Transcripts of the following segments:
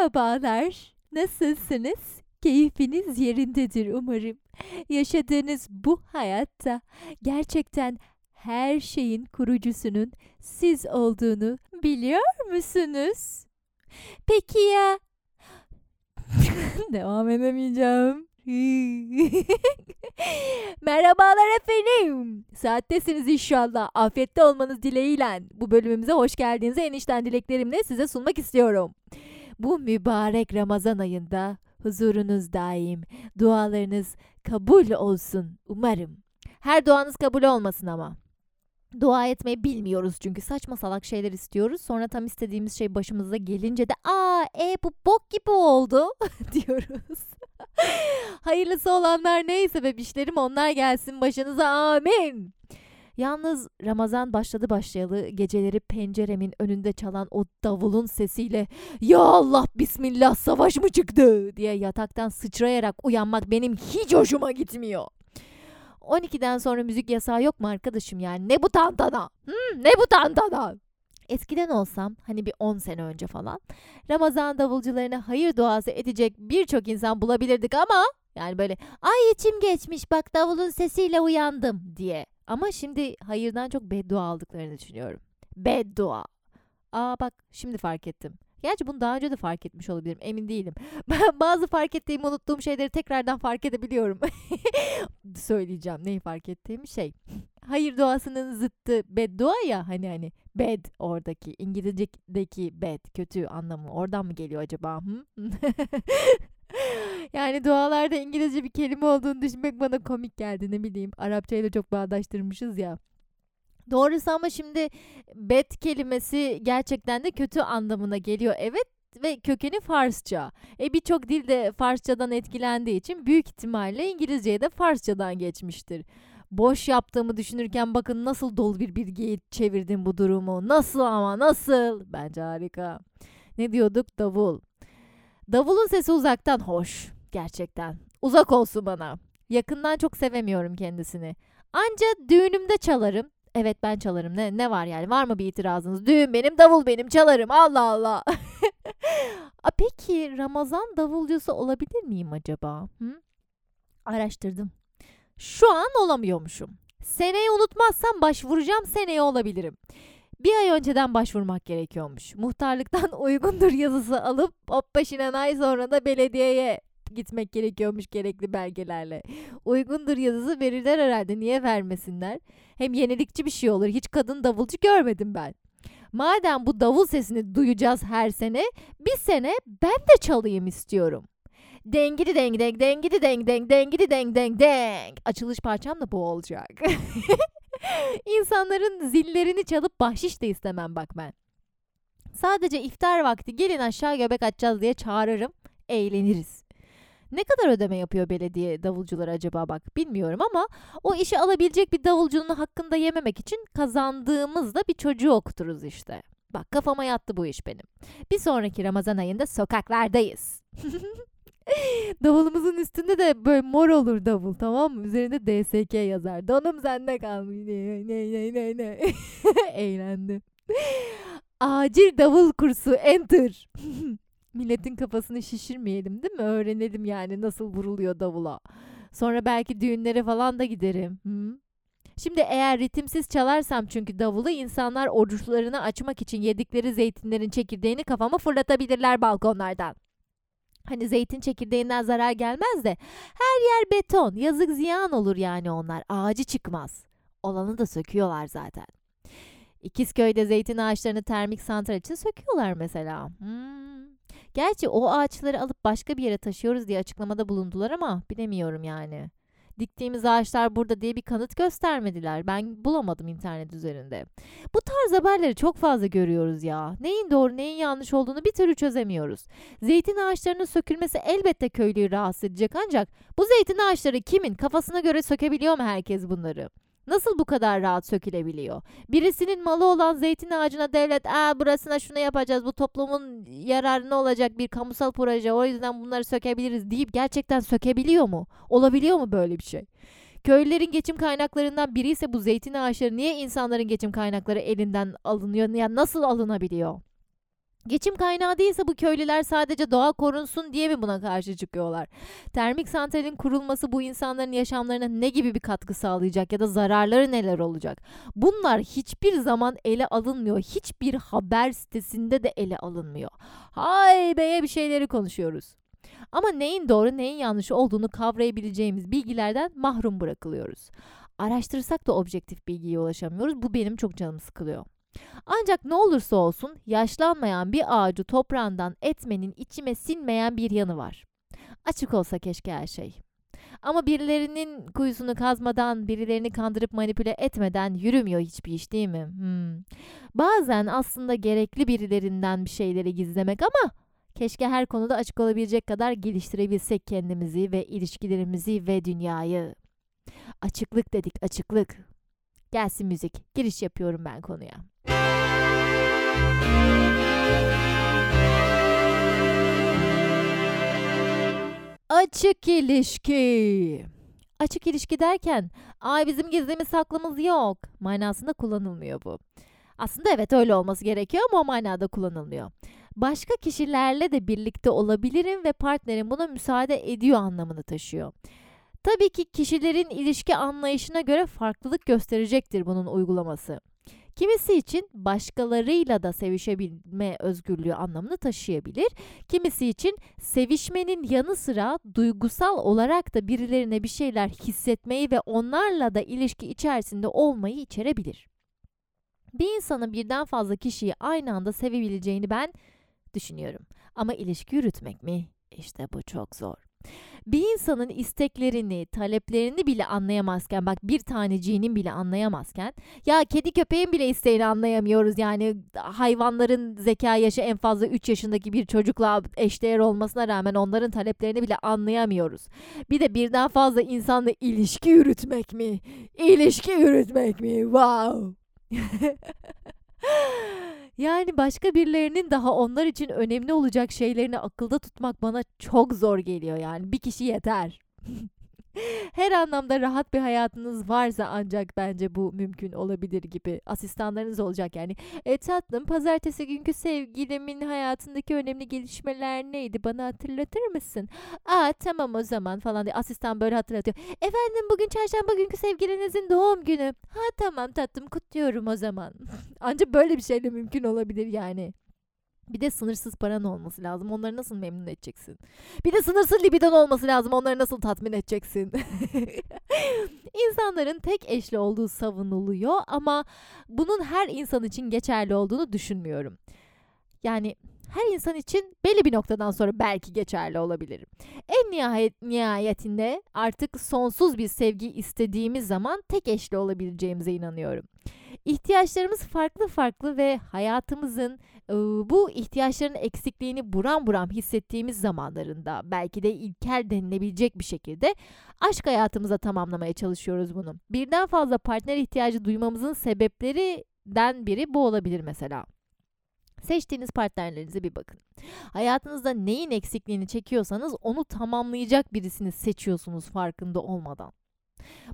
Merhabalar. Nasılsınız? Keyfiniz yerindedir umarım. Yaşadığınız bu hayatta gerçekten her şeyin kurucusunun siz olduğunu biliyor musunuz? Peki ya devam edemeyeceğim. Merhabalar efendim. Saattesiniz inşallah. Afiyette olmanız dileğiyle. Bu bölümümüze hoş geldiniz. En içten dileklerimle size sunmak istiyorum. Bu mübarek Ramazan ayında huzurunuz daim, dualarınız kabul olsun umarım. Her duanız kabul olmasın ama. Dua etmeyi bilmiyoruz çünkü saçma salak şeyler istiyoruz. Sonra tam istediğimiz şey başımıza gelince de aa e bu bok gibi oldu diyoruz. Hayırlısı olanlar neyse bebişlerim onlar gelsin başınıza amin. Yalnız Ramazan başladı başlayalı geceleri penceremin önünde çalan o davulun sesiyle ya Allah bismillah savaş mı çıktı diye yataktan sıçrayarak uyanmak benim hiç hoşuma gitmiyor. 12'den sonra müzik yasağı yok mu arkadaşım yani ne bu tantana? Hmm, ne bu tantana? Eskiden olsam hani bir 10 sene önce falan Ramazan davulcularına hayır duası edecek birçok insan bulabilirdik ama yani böyle ay içim geçmiş bak davulun sesiyle uyandım diye. Ama şimdi hayırdan çok beddua aldıklarını düşünüyorum. Beddua. Aa bak şimdi fark ettim. Gerçi bunu daha önce de fark etmiş olabilirim. Emin değilim. Ben bazı fark ettiğimi unuttuğum şeyleri tekrardan fark edebiliyorum. Söyleyeceğim neyi fark ettiğim şey. Hayır duasının zıttı beddua ya hani hani bad oradaki İngilizce'deki bad kötü anlamı oradan mı geliyor acaba? yani dualarda İngilizce bir kelime olduğunu düşünmek bana komik geldi ne bileyim. Arapçayla çok bağdaştırmışız ya. Doğrusu ama şimdi bad kelimesi gerçekten de kötü anlamına geliyor. Evet ve kökeni Farsça. E birçok dil de Farsçadan etkilendiği için büyük ihtimalle İngilizceye de Farsçadan geçmiştir. Boş yaptığımı düşünürken bakın nasıl dolu bir bilgiye çevirdim bu durumu. Nasıl ama nasıl? Bence harika. Ne diyorduk? Davul. Davulun sesi uzaktan hoş. Gerçekten. Uzak olsun bana. Yakından çok sevemiyorum kendisini. Anca düğünümde çalarım. Evet ben çalarım. Ne ne var yani? Var mı bir itirazınız? Düğün benim, davul benim. Çalarım. Allah Allah. A, peki Ramazan davulcusu olabilir miyim acaba? Hı? Araştırdım. Şu an olamıyormuşum. Seneyi unutmazsam başvuracağım seneye olabilirim. Bir ay önceden başvurmak gerekiyormuş. Muhtarlıktan uygundur yazısı alıp hop peşinen ay sonra da belediyeye gitmek gerekiyormuş gerekli belgelerle. Uygundur yazısı verirler herhalde. Niye vermesinler? Hem yenilikçi bir şey olur. Hiç kadın davulcu görmedim ben. Madem bu davul sesini duyacağız her sene, bir sene ben de çalayım istiyorum. Dengidi deng deng dengidi deng deng dengidi deng deng deng. Açılış parçam da bu olacak. İnsanların zillerini çalıp bahşiş de istemem bak ben. Sadece iftar vakti gelin aşağı göbek atacağız diye çağırırım. Eğleniriz. Ne kadar ödeme yapıyor belediye davulcular acaba bak bilmiyorum ama o işi alabilecek bir davulcunun hakkında yememek için kazandığımızda bir çocuğu okuturuz işte. Bak kafama yattı bu iş benim. Bir sonraki Ramazan ayında sokaklardayız. Davulumuzun üstünde de böyle mor olur davul tamam mı? Üzerinde DSK yazar. Donum sende kalmış. Ne ne ne ne ne. Eğlendim. Acil davul kursu enter. Milletin kafasını şişirmeyelim değil mi? Öğrenelim yani nasıl vuruluyor davula. Sonra belki düğünlere falan da giderim. Hı? Şimdi eğer ritimsiz çalarsam çünkü davulu insanlar oruçlarını açmak için yedikleri zeytinlerin çekirdeğini kafama fırlatabilirler balkonlardan. Hani zeytin çekirdeğinden zarar gelmez de her yer beton. Yazık ziyan olur yani onlar. Ağacı çıkmaz. Olanı da söküyorlar zaten. İkizköy'de zeytin ağaçlarını termik santral için söküyorlar mesela. Hmm. Gerçi o ağaçları alıp başka bir yere taşıyoruz diye açıklamada bulundular ama bilemiyorum yani. Diktiğimiz ağaçlar burada diye bir kanıt göstermediler. Ben bulamadım internet üzerinde. Bu tarz haberleri çok fazla görüyoruz ya. Neyin doğru neyin yanlış olduğunu bir türlü çözemiyoruz. Zeytin ağaçlarının sökülmesi elbette köylüyü rahatsız edecek ancak bu zeytin ağaçları kimin kafasına göre sökebiliyor mu herkes bunları? Nasıl bu kadar rahat sökülebiliyor? Birisinin malı olan zeytin ağacına devlet, "Aa burasına şunu yapacağız. Bu toplumun yararına olacak bir kamusal proje. O yüzden bunları sökebiliriz." deyip gerçekten sökebiliyor mu? Olabiliyor mu böyle bir şey? Köylülerin geçim kaynaklarından biri ise bu zeytin ağaçları niye insanların geçim kaynakları elinden alınıyor? Ya nasıl alınabiliyor? Geçim kaynağı değilse bu köylüler sadece doğa korunsun diye mi buna karşı çıkıyorlar? Termik santralin kurulması bu insanların yaşamlarına ne gibi bir katkı sağlayacak ya da zararları neler olacak? Bunlar hiçbir zaman ele alınmıyor. Hiçbir haber sitesinde de ele alınmıyor. Hay beye bir şeyleri konuşuyoruz. Ama neyin doğru neyin yanlış olduğunu kavrayabileceğimiz bilgilerden mahrum bırakılıyoruz. Araştırsak da objektif bilgiye ulaşamıyoruz. Bu benim çok canımı sıkılıyor. Ancak ne olursa olsun yaşlanmayan bir ağacı toprağından etmenin içime sinmeyen bir yanı var. Açık olsa keşke her şey. Ama birilerinin kuyusunu kazmadan, birilerini kandırıp manipüle etmeden yürümüyor hiçbir iş değil mi? Hmm. Bazen aslında gerekli birilerinden bir şeyleri gizlemek ama keşke her konuda açık olabilecek kadar geliştirebilsek kendimizi ve ilişkilerimizi ve dünyayı. Açıklık dedik, açıklık. Gelsin müzik. Giriş yapıyorum ben konuya. Açık ilişki. Açık ilişki derken, ay bizim gizlimiz saklımız yok manasında kullanılmıyor bu. Aslında evet öyle olması gerekiyor ama o manada kullanılmıyor. Başka kişilerle de birlikte olabilirim ve partnerim buna müsaade ediyor anlamını taşıyor. Tabii ki kişilerin ilişki anlayışına göre farklılık gösterecektir bunun uygulaması. Kimisi için başkalarıyla da sevişebilme özgürlüğü anlamını taşıyabilir. Kimisi için sevişmenin yanı sıra duygusal olarak da birilerine bir şeyler hissetmeyi ve onlarla da ilişki içerisinde olmayı içerebilir. Bir insanın birden fazla kişiyi aynı anda sevebileceğini ben düşünüyorum. Ama ilişki yürütmek mi? İşte bu çok zor. Bir insanın isteklerini, taleplerini bile anlayamazken, bak bir taneciğinin bile anlayamazken, ya kedi köpeğin bile isteğini anlayamıyoruz yani hayvanların zeka yaşı en fazla 3 yaşındaki bir çocukla eşdeğer olmasına rağmen onların taleplerini bile anlayamıyoruz. Bir de birden fazla insanla ilişki yürütmek mi? İlişki yürütmek mi? Wow! Yani başka birilerinin daha onlar için önemli olacak şeylerini akılda tutmak bana çok zor geliyor yani. Bir kişi yeter. Her anlamda rahat bir hayatınız varsa ancak bence bu mümkün olabilir gibi. Asistanlarınız olacak yani. E tatlım pazartesi günkü sevgilimin hayatındaki önemli gelişmeler neydi bana hatırlatır mısın? Aa tamam o zaman falan diye asistan böyle hatırlatıyor. Efendim bugün çarşamba günkü sevgilinizin doğum günü. Ha tamam tatlım kutluyorum o zaman. ancak böyle bir şey de mümkün olabilir yani. Bir de sınırsız paran olması lazım. Onları nasıl memnun edeceksin? Bir de sınırsız libidon olması lazım. Onları nasıl tatmin edeceksin? İnsanların tek eşli olduğu savunuluyor ama bunun her insan için geçerli olduğunu düşünmüyorum. Yani her insan için belli bir noktadan sonra belki geçerli olabilir. En nihayet, nihayetinde artık sonsuz bir sevgi istediğimiz zaman tek eşli olabileceğimize inanıyorum. İhtiyaçlarımız farklı farklı ve hayatımızın bu ihtiyaçların eksikliğini buram buram hissettiğimiz zamanlarında belki de ilkel denilebilecek bir şekilde aşk hayatımıza tamamlamaya çalışıyoruz bunu. Birden fazla partner ihtiyacı duymamızın sebeplerinden biri bu olabilir mesela. Seçtiğiniz partnerlerinize bir bakın. Hayatınızda neyin eksikliğini çekiyorsanız onu tamamlayacak birisini seçiyorsunuz farkında olmadan.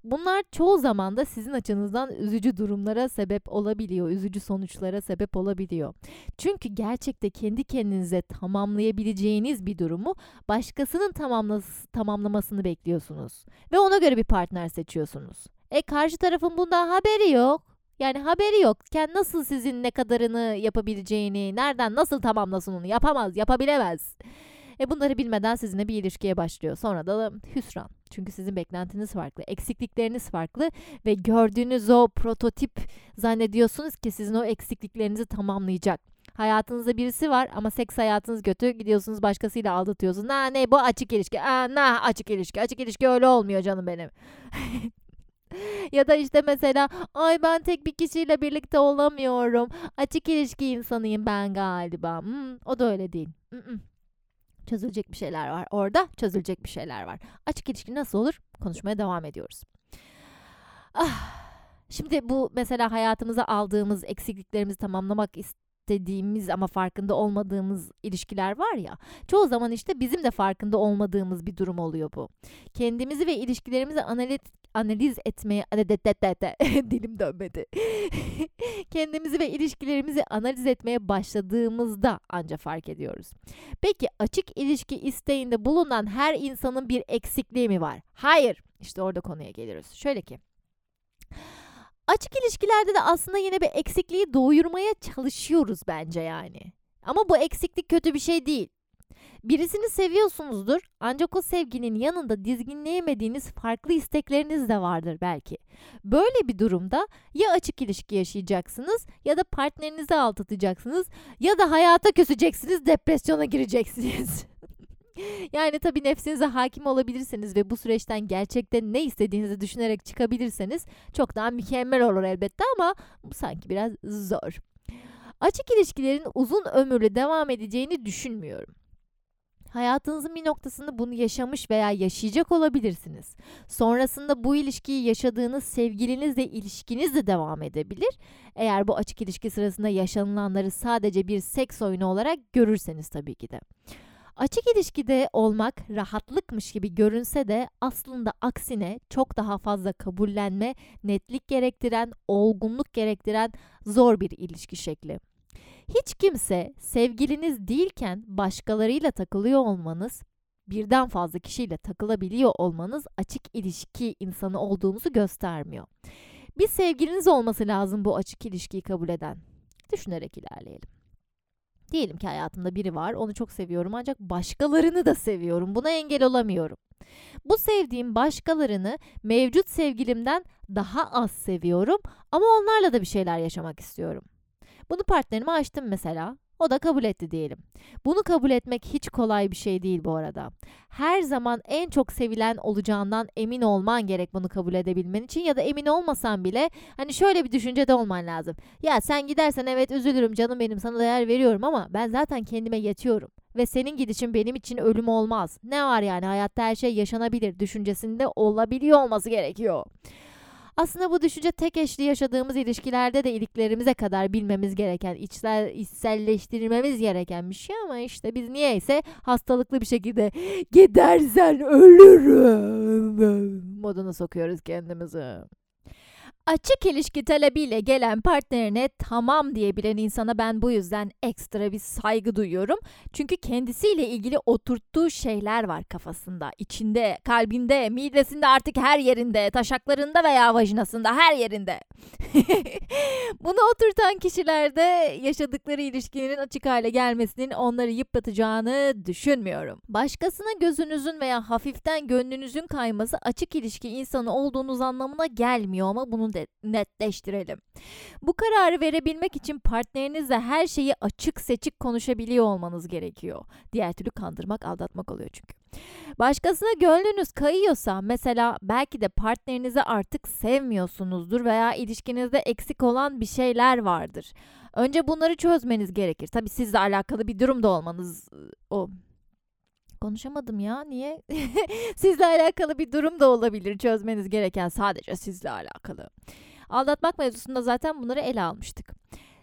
Bunlar çoğu zaman da sizin açınızdan üzücü durumlara sebep olabiliyor, üzücü sonuçlara sebep olabiliyor. Çünkü gerçekte kendi kendinize tamamlayabileceğiniz bir durumu başkasının tamamlamasını bekliyorsunuz ve ona göre bir partner seçiyorsunuz. E karşı tarafın bundan haberi yok. Yani haberi yok. Kendi nasıl sizin ne kadarını yapabileceğini, nereden nasıl tamamlasın onu yapamaz, yapabilemez. E bunları bilmeden sizinle bir ilişkiye başlıyor. Sonra da hüsran. Çünkü sizin beklentiniz farklı, eksiklikleriniz farklı ve gördüğünüz o prototip zannediyorsunuz ki sizin o eksikliklerinizi tamamlayacak. Hayatınızda birisi var ama seks hayatınız kötü. Gidiyorsunuz başkasıyla aldatıyorsunuz. Na ne bu açık ilişki. Aa, na açık ilişki. Açık ilişki öyle olmuyor canım benim. ya da işte mesela ay ben tek bir kişiyle birlikte olamıyorum. Açık ilişki insanıyım ben galiba. Hmm, o da öyle değil. Mm-mm. Çözülecek bir şeyler var orada. Çözülecek bir şeyler var. Açık ilişki nasıl olur? Konuşmaya devam ediyoruz. Ah, şimdi bu mesela hayatımıza aldığımız eksikliklerimizi tamamlamak istediğimiz ama farkında olmadığımız ilişkiler var ya. Çoğu zaman işte bizim de farkında olmadığımız bir durum oluyor bu. Kendimizi ve ilişkilerimizi analiz analiz etmeye dilim dönmedi. Kendimizi ve ilişkilerimizi analiz etmeye başladığımızda ancak fark ediyoruz. Peki açık ilişki isteğinde bulunan her insanın bir eksikliği mi var? Hayır. İşte orada konuya geliyoruz. Şöyle ki Açık ilişkilerde de aslında yine bir eksikliği doyurmaya çalışıyoruz bence yani. Ama bu eksiklik kötü bir şey değil. Birisini seviyorsunuzdur ancak o sevginin yanında dizginleyemediğiniz farklı istekleriniz de vardır belki. Böyle bir durumda ya açık ilişki yaşayacaksınız ya da partnerinizi altatacaksınız ya da hayata küseceksiniz, depresyona gireceksiniz. yani tabii nefsinize hakim olabilirsiniz ve bu süreçten gerçekten ne istediğinizi düşünerek çıkabilirseniz çok daha mükemmel olur elbette ama bu sanki biraz zor. Açık ilişkilerin uzun ömürlü devam edeceğini düşünmüyorum. Hayatınızın bir noktasında bunu yaşamış veya yaşayacak olabilirsiniz. Sonrasında bu ilişkiyi yaşadığınız sevgilinizle ilişkiniz de devam edebilir. Eğer bu açık ilişki sırasında yaşanılanları sadece bir seks oyunu olarak görürseniz tabii ki de. Açık ilişkide olmak rahatlıkmış gibi görünse de aslında aksine çok daha fazla kabullenme, netlik gerektiren, olgunluk gerektiren zor bir ilişki şekli. Hiç kimse sevgiliniz değilken başkalarıyla takılıyor olmanız, birden fazla kişiyle takılabiliyor olmanız açık ilişki insanı olduğunuzu göstermiyor. Bir sevgiliniz olması lazım bu açık ilişkiyi kabul eden. Düşünerek ilerleyelim. Diyelim ki hayatımda biri var, onu çok seviyorum ancak başkalarını da seviyorum. Buna engel olamıyorum. Bu sevdiğim başkalarını mevcut sevgilimden daha az seviyorum ama onlarla da bir şeyler yaşamak istiyorum. Bunu partnerime açtım mesela. O da kabul etti diyelim. Bunu kabul etmek hiç kolay bir şey değil bu arada. Her zaman en çok sevilen olacağından emin olman gerek bunu kabul edebilmen için ya da emin olmasan bile hani şöyle bir düşüncede olman lazım. Ya sen gidersen evet üzülürüm canım benim sana değer veriyorum ama ben zaten kendime yetiyorum ve senin gidişin benim için ölüm olmaz. Ne var yani hayatta her şey yaşanabilir düşüncesinde olabiliyor olması gerekiyor. Aslında bu düşünce tek eşli yaşadığımız ilişkilerde de iliklerimize kadar bilmemiz gereken, içsel, içselleştirmemiz gereken bir şey ama işte biz niyeyse hastalıklı bir şekilde gidersen ölürüm moduna sokuyoruz kendimizi. Açık ilişki talebiyle gelen partnerine tamam diyebilen insana ben bu yüzden ekstra bir saygı duyuyorum. Çünkü kendisiyle ilgili oturttuğu şeyler var kafasında, içinde, kalbinde, midesinde artık her yerinde, taşaklarında veya vajinasında her yerinde. Bunu oturtan kişilerde yaşadıkları ilişkinin açık hale gelmesinin onları yıpratacağını düşünmüyorum. Başkasına gözünüzün veya hafiften gönlünüzün kayması açık ilişki insanı olduğunuz anlamına gelmiyor ama bunun de netleştirelim. Bu kararı verebilmek için partnerinizle her şeyi açık seçik konuşabiliyor olmanız gerekiyor. Diğer türlü kandırmak, aldatmak oluyor çünkü. Başkasına gönlünüz kayıyorsa mesela belki de partnerinizi artık sevmiyorsunuzdur veya ilişkinizde eksik olan bir şeyler vardır. Önce bunları çözmeniz gerekir. Tabii sizle alakalı bir durum da olmanız o Konuşamadım ya. Niye? sizle alakalı bir durum da olabilir. Çözmeniz gereken sadece sizle alakalı. Aldatmak mevzusunda zaten bunları ele almıştık.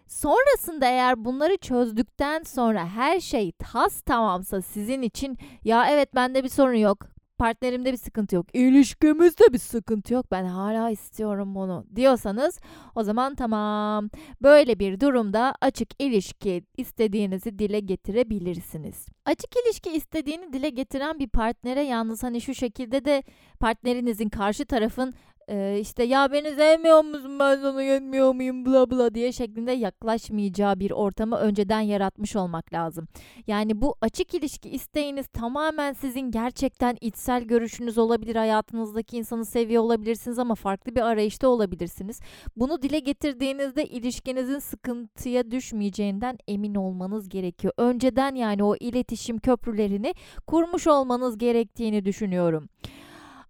Sonrasında eğer bunları çözdükten sonra her şey tas tamamsa sizin için ya evet bende bir sorun yok partnerimde bir sıkıntı yok. İlişkimizde bir sıkıntı yok. Ben hala istiyorum bunu diyorsanız o zaman tamam. Böyle bir durumda açık ilişki istediğinizi dile getirebilirsiniz. Açık ilişki istediğini dile getiren bir partnere yalnız hani şu şekilde de partnerinizin karşı tarafın e, işte ya beni sevmiyor musun ben sana yetmiyor muyum bla bla diye şeklinde yaklaşmayacağı bir ortamı önceden yaratmış olmak lazım. Yani bu açık ilişki isteğiniz tamamen sizin gerçekten içsel görüşünüz olabilir. Hayatınızdaki insanı seviyor olabilirsiniz ama farklı bir arayışta olabilirsiniz. Bunu dile getirdiğinizde ilişkinizin sıkıntıya düşmeyeceğinden emin olmanız gerekiyor. Önceden yani o iletişim köprülerini kurmuş olmanız gerektiğini düşünüyorum.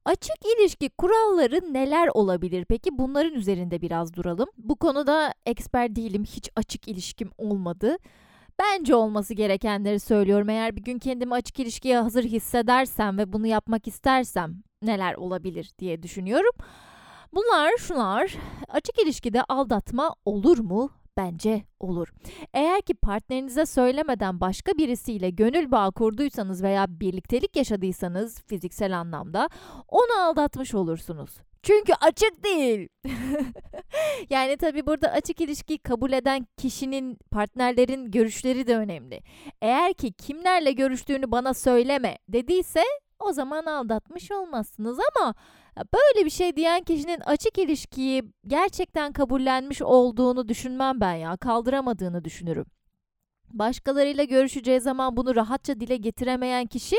Açık ilişki kuralları neler olabilir peki? Bunların üzerinde biraz duralım. Bu konuda eksper değilim. Hiç açık ilişkim olmadı. Bence olması gerekenleri söylüyorum. Eğer bir gün kendimi açık ilişkiye hazır hissedersem ve bunu yapmak istersem neler olabilir diye düşünüyorum. Bunlar şunlar. Açık ilişkide aldatma olur mu? Bence olur. Eğer ki partnerinize söylemeden başka birisiyle gönül bağı kurduysanız veya birliktelik yaşadıysanız fiziksel anlamda onu aldatmış olursunuz. Çünkü açık değil. yani tabii burada açık ilişkiyi kabul eden kişinin, partnerlerin görüşleri de önemli. Eğer ki kimlerle görüştüğünü bana söyleme dediyse o zaman aldatmış olmazsınız ama böyle bir şey diyen kişinin açık ilişkiyi gerçekten kabullenmiş olduğunu düşünmem ben ya. Kaldıramadığını düşünürüm. Başkalarıyla görüşeceği zaman bunu rahatça dile getiremeyen kişi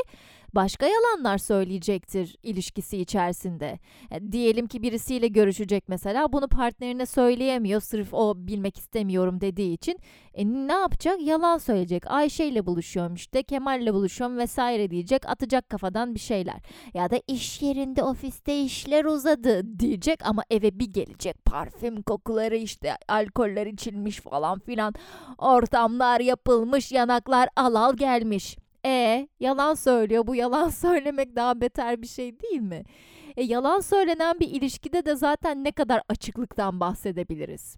başka yalanlar söyleyecektir ilişkisi içerisinde. E, diyelim ki birisiyle görüşecek mesela bunu partnerine söyleyemiyor sırf o bilmek istemiyorum dediği için. E ne yapacak? Yalan söyleyecek. Ayşe ile buluşuyorum işte Kemal ile buluşuyorum vesaire diyecek. Atacak kafadan bir şeyler. Ya da iş yerinde ofiste işler uzadı diyecek ama eve bir gelecek. Parfüm kokuları işte alkoller içilmiş falan filan. Ortamlar yapılmış yanaklar al al gelmiş. E yalan söylüyor. Bu yalan söylemek daha beter bir şey değil mi? E, yalan söylenen bir ilişkide de zaten ne kadar açıklıktan bahsedebiliriz.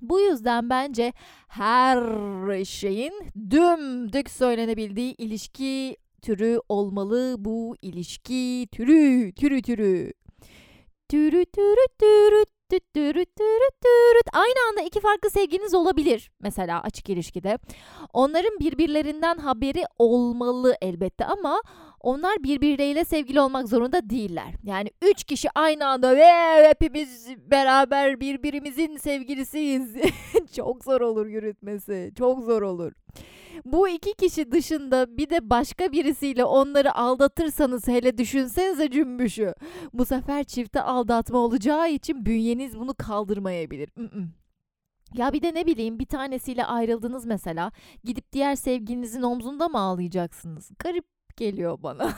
Bu yüzden bence her şeyin dümdük söylenebildiği ilişki türü olmalı bu ilişki türü türü türü. Türü türü türü Aynı anda iki farklı sevginiz olabilir mesela açık ilişkide. Onların birbirlerinden haberi olmalı elbette ama onlar birbirleriyle sevgili olmak zorunda değiller. Yani üç kişi aynı anda ve hepimiz beraber birbirimizin sevgilisiyiz. çok zor olur yürütmesi. Çok zor olur. Bu iki kişi dışında bir de başka birisiyle onları aldatırsanız hele düşünsenize cümbüşü. Bu sefer çifte aldatma olacağı için bünyeniz bunu kaldırmayabilir. Ya bir de ne bileyim bir tanesiyle ayrıldınız mesela. Gidip diğer sevgilinizin omzunda mı ağlayacaksınız? Garip geliyor bana.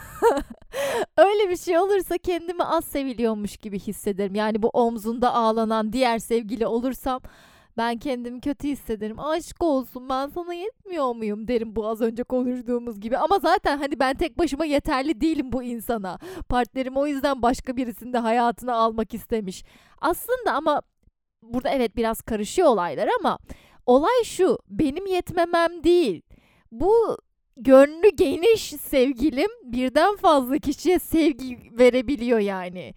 Öyle bir şey olursa kendimi az seviliyormuş gibi hissederim. Yani bu omzunda ağlanan diğer sevgili olursam ben kendimi kötü hissederim. Aşk olsun ben sana yetmiyor muyum derim bu az önce konuştuğumuz gibi. Ama zaten hani ben tek başıma yeterli değilim bu insana. Partnerim o yüzden başka birisini de hayatına almak istemiş. Aslında ama burada evet biraz karışıyor olaylar ama olay şu benim yetmemem değil. Bu gönlü geniş sevgilim birden fazla kişiye sevgi verebiliyor yani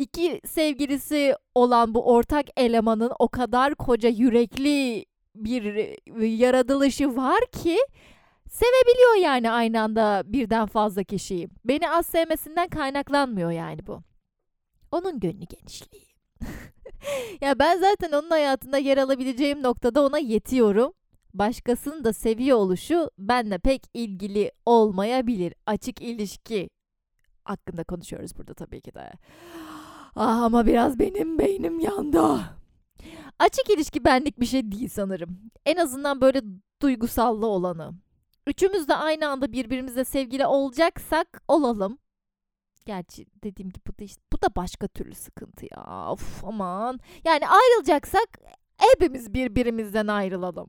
iki sevgilisi olan bu ortak elemanın o kadar koca yürekli bir yaratılışı var ki sevebiliyor yani aynı anda birden fazla kişiyi. Beni az sevmesinden kaynaklanmıyor yani bu. Onun gönlü genişliği. ya ben zaten onun hayatında yer alabileceğim noktada ona yetiyorum. Başkasını da seviyor oluşu benle pek ilgili olmayabilir. Açık ilişki hakkında konuşuyoruz burada tabii ki de. Ah ama biraz benim beynim yandı. Açık ilişki benlik bir şey değil sanırım. En azından böyle duygusallı olanı. Üçümüz de aynı anda birbirimizle sevgili olacaksak olalım. Gerçi dediğim gibi bu da, işte, bu da başka türlü sıkıntı ya. Of aman. Yani ayrılacaksak hepimiz birbirimizden ayrılalım.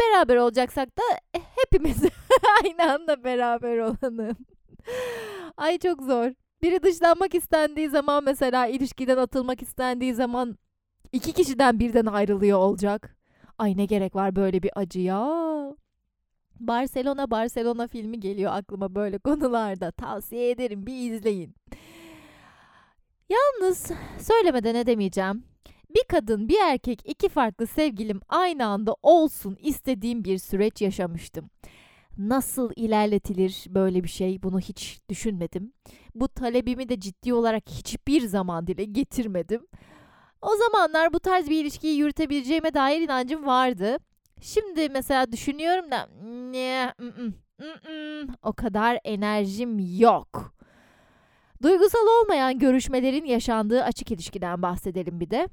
Beraber olacaksak da hepimiz aynı anda beraber olalım. Ay çok zor. Biri dışlanmak istendiği zaman mesela ilişkiden atılmak istendiği zaman iki kişiden birden ayrılıyor olacak. Ay ne gerek var böyle bir acıya. Barcelona Barcelona filmi geliyor aklıma böyle konularda. Tavsiye ederim bir izleyin. Yalnız söylemeden edemeyeceğim. Bir kadın bir erkek iki farklı sevgilim aynı anda olsun istediğim bir süreç yaşamıştım. Nasıl ilerletilir böyle bir şey bunu hiç düşünmedim. Bu talebimi de ciddi olarak hiçbir zaman dile getirmedim. O zamanlar bu tarz bir ilişkiyi yürütebileceğime dair inancım vardı. Şimdi mesela düşünüyorum da ne o kadar enerjim yok. Duygusal olmayan görüşmelerin yaşandığı açık ilişkiden bahsedelim bir de.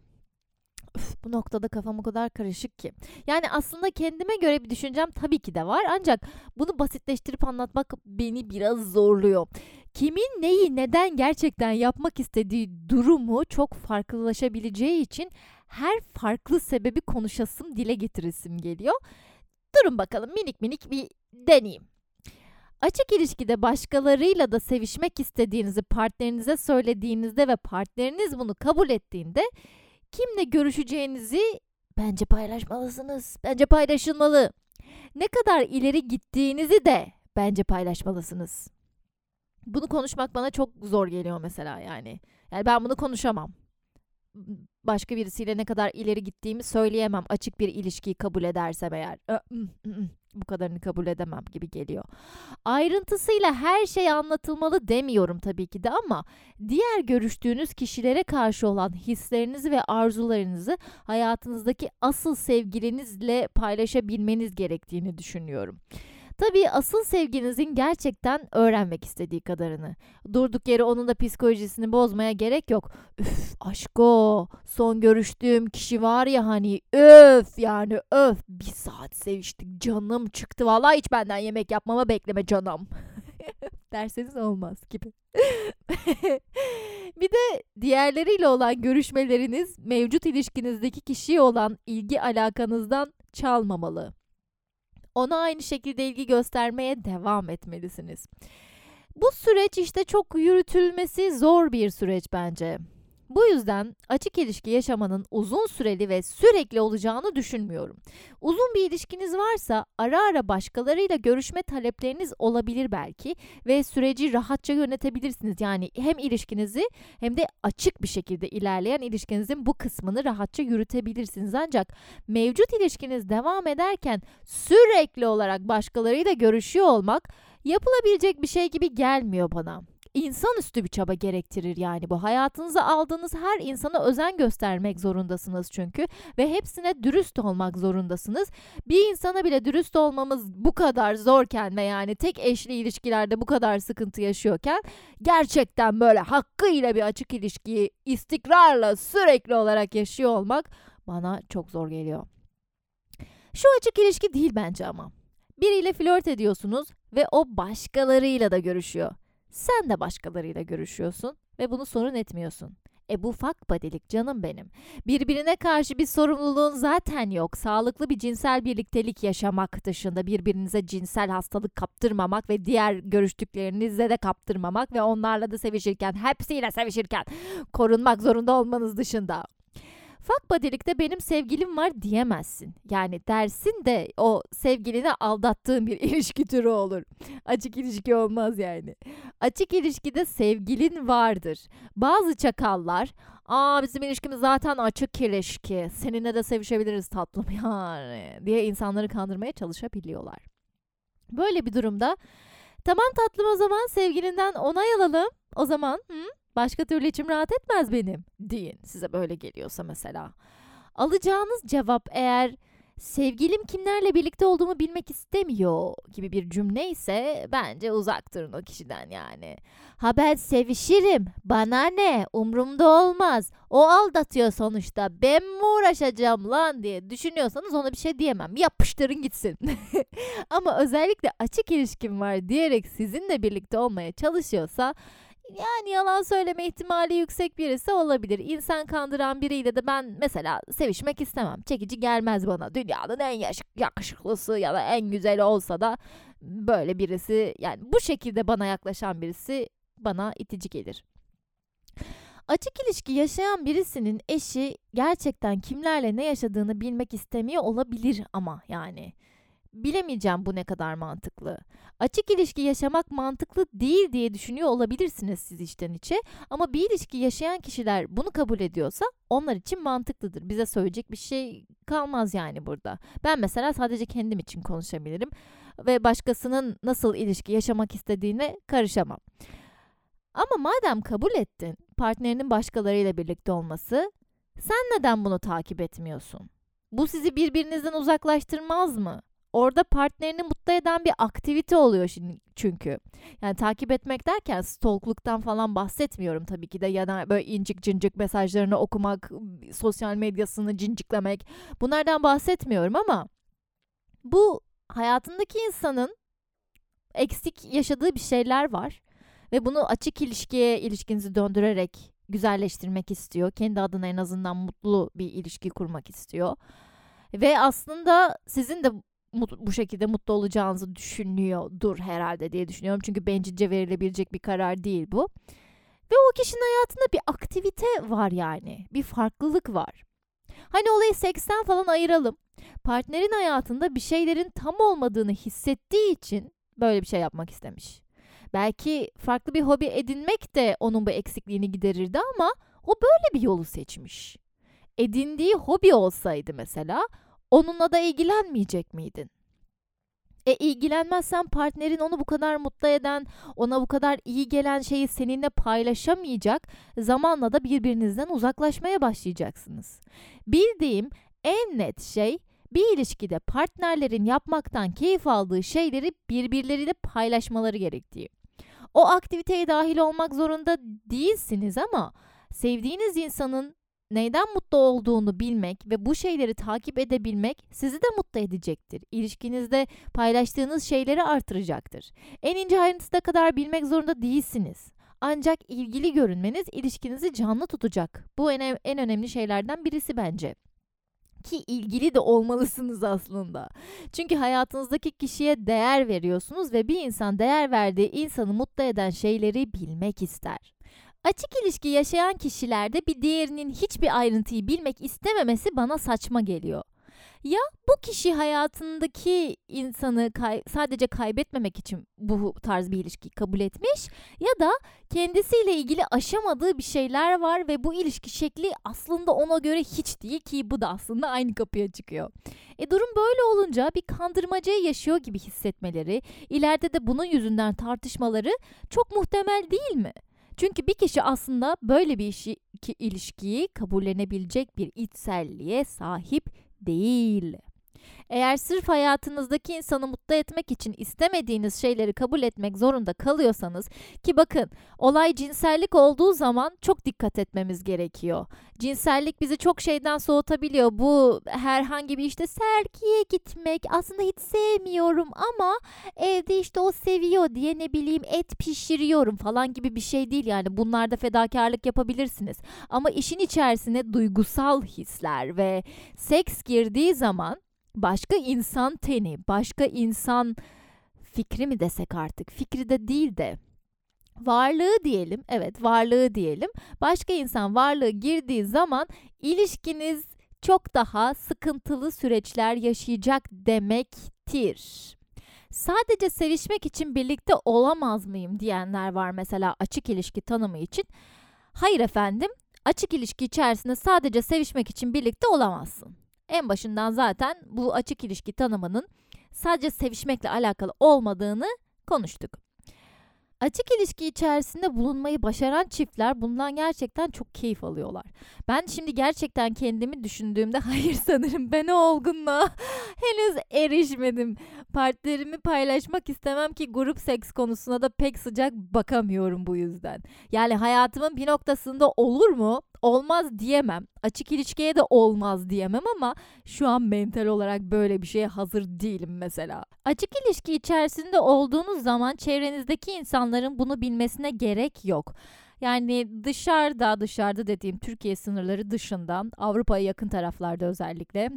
Üf, bu noktada kafam o kadar karışık ki. Yani aslında kendime göre bir düşüncem tabii ki de var ancak bunu basitleştirip anlatmak beni biraz zorluyor. Kimin neyi neden gerçekten yapmak istediği durumu çok farklılaşabileceği için her farklı sebebi konuşasım dile getirisim geliyor. Durun bakalım minik minik bir deneyeyim. Açık ilişkide başkalarıyla da sevişmek istediğinizi partnerinize söylediğinizde ve partneriniz bunu kabul ettiğinde kimle görüşeceğinizi Bence paylaşmalısınız. Bence paylaşılmalı. Ne kadar ileri gittiğinizi de bence paylaşmalısınız. Bunu konuşmak bana çok zor geliyor mesela yani. Yani ben bunu konuşamam. Başka birisiyle ne kadar ileri gittiğimi söyleyemem. Açık bir ilişkiyi kabul edersem eğer. Bu kadarını kabul edemem gibi geliyor. Ayrıntısıyla her şey anlatılmalı demiyorum tabii ki de ama diğer görüştüğünüz kişilere karşı olan hislerinizi ve arzularınızı hayatınızdaki asıl sevgilinizle paylaşabilmeniz gerektiğini düşünüyorum. Tabii asıl sevginizin gerçekten öğrenmek istediği kadarını. Durduk yere onun da psikolojisini bozmaya gerek yok. Üf aşko son görüştüğüm kişi var ya hani öf yani öf bir saat seviştik canım çıktı. Vallahi hiç benden yemek yapmama bekleme canım. derseniz olmaz gibi. bir de diğerleriyle olan görüşmeleriniz mevcut ilişkinizdeki kişiye olan ilgi alakanızdan çalmamalı. Ona aynı şekilde ilgi göstermeye devam etmelisiniz. Bu süreç işte çok yürütülmesi zor bir süreç bence. Bu yüzden açık ilişki yaşamanın uzun süreli ve sürekli olacağını düşünmüyorum. Uzun bir ilişkiniz varsa ara ara başkalarıyla görüşme talepleriniz olabilir belki ve süreci rahatça yönetebilirsiniz. Yani hem ilişkinizi hem de açık bir şekilde ilerleyen ilişkinizin bu kısmını rahatça yürütebilirsiniz. Ancak mevcut ilişkiniz devam ederken sürekli olarak başkalarıyla görüşüyor olmak yapılabilecek bir şey gibi gelmiyor bana insanüstü bir çaba gerektirir yani bu. Hayatınıza aldığınız her insana özen göstermek zorundasınız çünkü ve hepsine dürüst olmak zorundasınız. Bir insana bile dürüst olmamız bu kadar zorken ve yani tek eşli ilişkilerde bu kadar sıkıntı yaşıyorken gerçekten böyle hakkıyla bir açık ilişkiyi istikrarla sürekli olarak yaşıyor olmak bana çok zor geliyor. Şu açık ilişki değil bence ama. Biriyle flört ediyorsunuz ve o başkalarıyla da görüşüyor. Sen de başkalarıyla görüşüyorsun ve bunu sorun etmiyorsun. E bu fuck body'lik canım benim. Birbirine karşı bir sorumluluğun zaten yok. Sağlıklı bir cinsel birliktelik yaşamak dışında birbirinize cinsel hastalık kaptırmamak ve diğer görüştüklerinize de kaptırmamak ve onlarla da sevişirken, hepsiyle sevişirken korunmak zorunda olmanız dışında. Fuck body'likte benim sevgilim var diyemezsin. Yani dersin de o sevgilini aldattığın bir ilişki türü olur. Açık ilişki olmaz yani. Açık ilişkide sevgilin vardır. Bazı çakallar Aa bizim ilişkimiz zaten açık ilişki. Seninle de sevişebiliriz tatlım yani diye insanları kandırmaya çalışabiliyorlar. Böyle bir durumda tamam tatlım o zaman sevgilinden onay alalım. O zaman hı, Başka türlü içim rahat etmez benim deyin size böyle geliyorsa mesela. Alacağınız cevap eğer sevgilim kimlerle birlikte olduğumu bilmek istemiyor gibi bir cümle ise bence uzak durun o kişiden yani. Ha ben sevişirim bana ne umrumda olmaz o aldatıyor sonuçta ben mi uğraşacağım lan diye düşünüyorsanız ona bir şey diyemem yapıştırın gitsin. Ama özellikle açık ilişkim var diyerek sizinle birlikte olmaya çalışıyorsa yani yalan söyleme ihtimali yüksek birisi olabilir. İnsan kandıran biriyle de ben mesela sevişmek istemem. Çekici gelmez bana. Dünyanın en yakışıklısı ya da en güzeli olsa da böyle birisi yani bu şekilde bana yaklaşan birisi bana itici gelir. Açık ilişki yaşayan birisinin eşi gerçekten kimlerle ne yaşadığını bilmek istemiyor olabilir ama yani. Bilemeyeceğim bu ne kadar mantıklı. Açık ilişki yaşamak mantıklı değil diye düşünüyor olabilirsiniz siz içten içe. Ama bir ilişki yaşayan kişiler bunu kabul ediyorsa onlar için mantıklıdır. Bize söyleyecek bir şey kalmaz yani burada. Ben mesela sadece kendim için konuşabilirim ve başkasının nasıl ilişki yaşamak istediğine karışamam. Ama madem kabul ettin partnerinin başkalarıyla birlikte olması, sen neden bunu takip etmiyorsun? Bu sizi birbirinizden uzaklaştırmaz mı? Orada partnerini mutlu eden bir aktivite oluyor şimdi çünkü. Yani takip etmek derken stalkluktan falan bahsetmiyorum tabii ki de ya da böyle incik cincik mesajlarını okumak, sosyal medyasını cinciklemek. Bunlardan bahsetmiyorum ama bu hayatındaki insanın eksik yaşadığı bir şeyler var ve bunu açık ilişkiye ilişkinizi döndürerek güzelleştirmek istiyor. Kendi adına en azından mutlu bir ilişki kurmak istiyor. Ve aslında sizin de bu şekilde mutlu olacağınızı düşünüyordur herhalde diye düşünüyorum. Çünkü bencilce verilebilecek bir karar değil bu. Ve o kişinin hayatında bir aktivite var yani. Bir farklılık var. Hani olayı seksten falan ayıralım. Partnerin hayatında bir şeylerin tam olmadığını hissettiği için böyle bir şey yapmak istemiş. Belki farklı bir hobi edinmek de onun bu eksikliğini giderirdi ama o böyle bir yolu seçmiş. Edindiği hobi olsaydı mesela onunla da ilgilenmeyecek miydin? E ilgilenmezsen partnerin onu bu kadar mutlu eden, ona bu kadar iyi gelen şeyi seninle paylaşamayacak, zamanla da birbirinizden uzaklaşmaya başlayacaksınız. Bildiğim en net şey bir ilişkide partnerlerin yapmaktan keyif aldığı şeyleri birbirleriyle paylaşmaları gerektiği. O aktiviteye dahil olmak zorunda değilsiniz ama sevdiğiniz insanın neyden mutlu olduğunu bilmek ve bu şeyleri takip edebilmek sizi de mutlu edecektir. İlişkinizde paylaştığınız şeyleri artıracaktır. En ince ayrıntısına kadar bilmek zorunda değilsiniz. Ancak ilgili görünmeniz ilişkinizi canlı tutacak. Bu en, en önemli şeylerden birisi bence ki ilgili de olmalısınız aslında. Çünkü hayatınızdaki kişiye değer veriyorsunuz ve bir insan değer verdiği insanı mutlu eden şeyleri bilmek ister. Açık ilişki yaşayan kişilerde bir diğerinin hiçbir ayrıntıyı bilmek istememesi bana saçma geliyor. Ya bu kişi hayatındaki insanı kay- sadece kaybetmemek için bu tarz bir ilişkiyi kabul etmiş ya da kendisiyle ilgili aşamadığı bir şeyler var ve bu ilişki şekli aslında ona göre hiç değil ki bu da aslında aynı kapıya çıkıyor. E durum böyle olunca bir kandırmacayı yaşıyor gibi hissetmeleri, ileride de bunun yüzünden tartışmaları çok muhtemel değil mi? Çünkü bir kişi aslında böyle bir işi, ilişkiyi kabullenebilecek bir içselliğe sahip değil. Eğer sırf hayatınızdaki insanı mutlu etmek için istemediğiniz şeyleri kabul etmek zorunda kalıyorsanız ki bakın olay cinsellik olduğu zaman çok dikkat etmemiz gerekiyor. Cinsellik bizi çok şeyden soğutabiliyor. Bu herhangi bir işte sergiye gitmek aslında hiç sevmiyorum ama evde işte o seviyor diye ne bileyim et pişiriyorum falan gibi bir şey değil yani bunlarda fedakarlık yapabilirsiniz. Ama işin içerisine duygusal hisler ve seks girdiği zaman başka insan teni, başka insan fikri mi desek artık? Fikri de değil de varlığı diyelim. Evet, varlığı diyelim. Başka insan varlığı girdiği zaman ilişkiniz çok daha sıkıntılı süreçler yaşayacak demektir. Sadece sevişmek için birlikte olamaz mıyım diyenler var mesela açık ilişki tanımı için. Hayır efendim, açık ilişki içerisinde sadece sevişmek için birlikte olamazsın. En başından zaten bu açık ilişki tanımının sadece sevişmekle alakalı olmadığını konuştuk. Açık ilişki içerisinde bulunmayı başaran çiftler bundan gerçekten çok keyif alıyorlar. Ben şimdi gerçekten kendimi düşündüğümde hayır sanırım ben o olgunluğa henüz erişmedim. Partnerimi paylaşmak istemem ki grup seks konusuna da pek sıcak bakamıyorum bu yüzden. Yani hayatımın bir noktasında olur mu? Olmaz diyemem. Açık ilişkiye de olmaz diyemem ama şu an mental olarak böyle bir şeye hazır değilim mesela. Açık ilişki içerisinde olduğunuz zaman çevrenizdeki insanların bunu bilmesine gerek yok. Yani dışarıda, dışarıda dediğim Türkiye sınırları dışından, Avrupa'ya yakın taraflarda özellikle.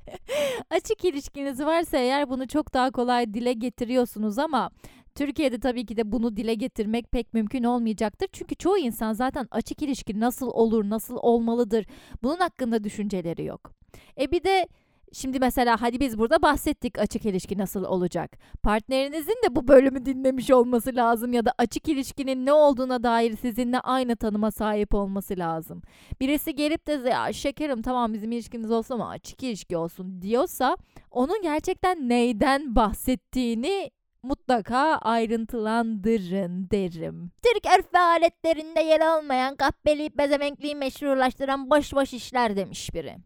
Açık ilişkiniz varsa eğer bunu çok daha kolay dile getiriyorsunuz ama Türkiye'de tabii ki de bunu dile getirmek pek mümkün olmayacaktır. Çünkü çoğu insan zaten açık ilişki nasıl olur, nasıl olmalıdır bunun hakkında düşünceleri yok. E bir de Şimdi mesela hadi biz burada bahsettik açık ilişki nasıl olacak. Partnerinizin de bu bölümü dinlemiş olması lazım ya da açık ilişkinin ne olduğuna dair sizinle aynı tanıma sahip olması lazım. Birisi gelip de ya şekerim tamam bizim ilişkimiz olsun ama açık ilişki olsun diyorsa onun gerçekten neyden bahsettiğini mutlaka ayrıntılandırın derim. Türk örf ve aletlerinde yer almayan kahpeli bezemenkliği meşrulaştıran boş boş işler demiş biri.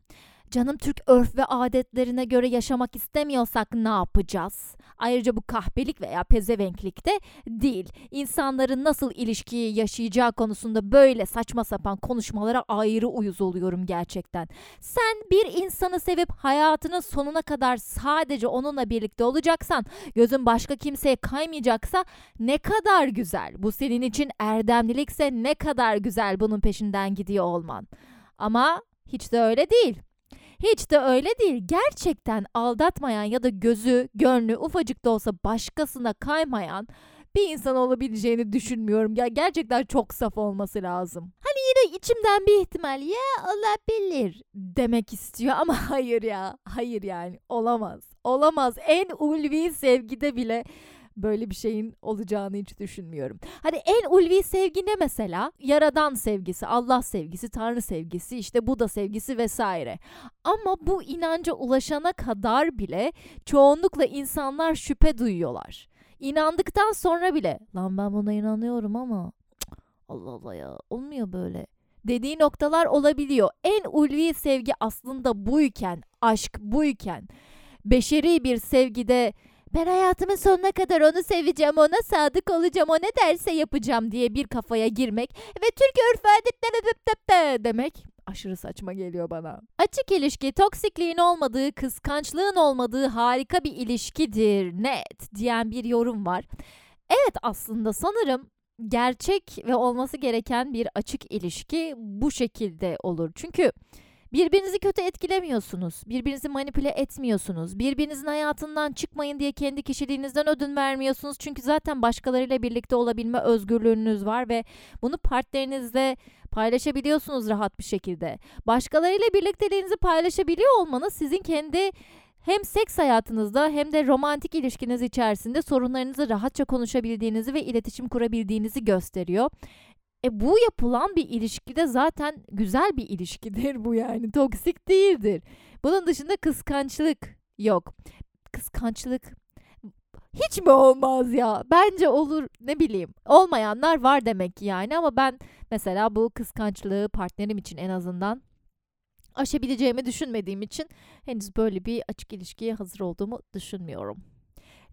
Canım Türk örf ve adetlerine göre yaşamak istemiyorsak ne yapacağız? Ayrıca bu kahpelik veya pezevenklik de değil. İnsanların nasıl ilişkiyi yaşayacağı konusunda böyle saçma sapan konuşmalara ayrı uyuz oluyorum gerçekten. Sen bir insanı sevip hayatının sonuna kadar sadece onunla birlikte olacaksan, gözün başka kimseye kaymayacaksa ne kadar güzel. Bu senin için erdemlilikse ne kadar güzel bunun peşinden gidiyor olman. Ama hiç de öyle değil. Hiç de öyle değil. Gerçekten aldatmayan ya da gözü, gönlü ufacık da olsa başkasına kaymayan bir insan olabileceğini düşünmüyorum. Ya gerçekten çok saf olması lazım. Hani yine içimden bir ihtimal ya olabilir demek istiyor ama hayır ya. Hayır yani olamaz. Olamaz. En ulvi sevgide bile böyle bir şeyin olacağını hiç düşünmüyorum. Hadi en ulvi sevgi ne mesela? Yaradan sevgisi, Allah sevgisi, Tanrı sevgisi, işte Buda sevgisi vesaire. Ama bu inanca ulaşana kadar bile çoğunlukla insanlar şüphe duyuyorlar. İnandıktan sonra bile lan ben buna inanıyorum ama Allah Allah ya olmuyor böyle dediği noktalar olabiliyor. En ulvi sevgi aslında buyken, aşk buyken, beşeri bir sevgide ben hayatımın sonuna kadar onu seveceğim, ona sadık olacağım, o ne derse yapacağım diye bir kafaya girmek ve Türk örf adetlerine demek aşırı saçma geliyor bana. Açık ilişki toksikliğin olmadığı, kıskançlığın olmadığı harika bir ilişkidir net diyen bir yorum var. Evet aslında sanırım gerçek ve olması gereken bir açık ilişki bu şekilde olur. Çünkü Birbirinizi kötü etkilemiyorsunuz. Birbirinizi manipüle etmiyorsunuz. Birbirinizin hayatından çıkmayın diye kendi kişiliğinizden ödün vermiyorsunuz. Çünkü zaten başkalarıyla birlikte olabilme özgürlüğünüz var ve bunu partnerinizle paylaşabiliyorsunuz rahat bir şekilde. Başkalarıyla birlikteliğinizi paylaşabiliyor olmanız sizin kendi hem seks hayatınızda hem de romantik ilişkiniz içerisinde sorunlarınızı rahatça konuşabildiğinizi ve iletişim kurabildiğinizi gösteriyor. E bu yapılan bir ilişkide zaten güzel bir ilişkidir bu yani. Toksik değildir. Bunun dışında kıskançlık yok. Kıskançlık hiç mi olmaz ya? Bence olur ne bileyim. Olmayanlar var demek ki yani ama ben mesela bu kıskançlığı partnerim için en azından aşabileceğimi düşünmediğim için henüz böyle bir açık ilişkiye hazır olduğumu düşünmüyorum.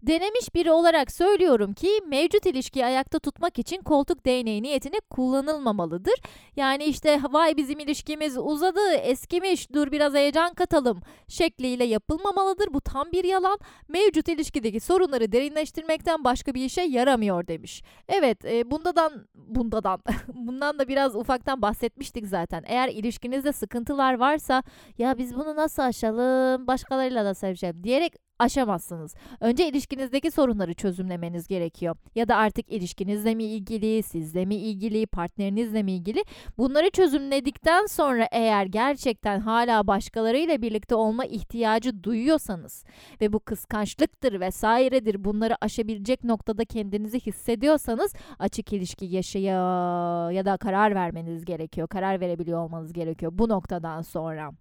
Denemiş biri olarak söylüyorum ki mevcut ilişkiyi ayakta tutmak için koltuk değneği niyetine kullanılmamalıdır. Yani işte vay bizim ilişkimiz uzadı, eskimiş, dur biraz heyecan katalım şekliyle yapılmamalıdır. Bu tam bir yalan. Mevcut ilişkideki sorunları derinleştirmekten başka bir işe yaramıyor demiş. Evet, e, bundadan bundadan bundan da biraz ufaktan bahsetmiştik zaten. Eğer ilişkinizde sıkıntılar varsa ya biz bunu nasıl aşalım, başkalarıyla da seveceğim diyerek aşamazsınız. Önce ilişkinizdeki sorunları çözümlemeniz gerekiyor. Ya da artık ilişkinizle mi ilgili, sizle mi ilgili, partnerinizle mi ilgili? Bunları çözümledikten sonra eğer gerçekten hala başkalarıyla birlikte olma ihtiyacı duyuyorsanız ve bu kıskançlıktır vesairedir bunları aşabilecek noktada kendinizi hissediyorsanız açık ilişki yaşaya ya da karar vermeniz gerekiyor. Karar verebiliyor olmanız gerekiyor bu noktadan sonra.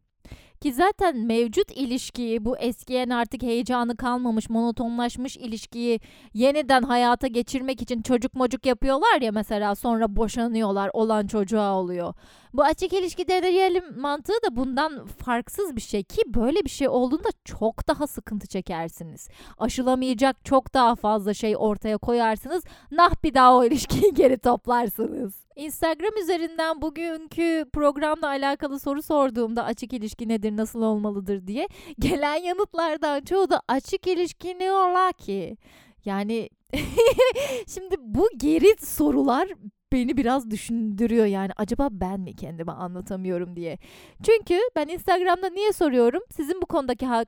Ki zaten mevcut ilişkiyi bu eskiyen artık heyecanı kalmamış monotonlaşmış ilişkiyi yeniden hayata geçirmek için çocuk mocuk yapıyorlar ya mesela sonra boşanıyorlar olan çocuğa oluyor. Bu açık ilişki deneyelim mantığı da bundan farksız bir şey ki böyle bir şey olduğunda çok daha sıkıntı çekersiniz. Aşılamayacak çok daha fazla şey ortaya koyarsınız. Nah bir daha o ilişkiyi geri toplarsınız. Instagram üzerinden bugünkü programla alakalı soru sorduğumda açık ilişki nedir, nasıl olmalıdır diye gelen yanıtlardan çoğu da açık ilişki ne ola ki? Yani şimdi bu geri sorular beni biraz düşündürüyor yani acaba ben mi kendime anlatamıyorum diye. Çünkü ben Instagram'da niye soruyorum? Sizin bu konudaki hak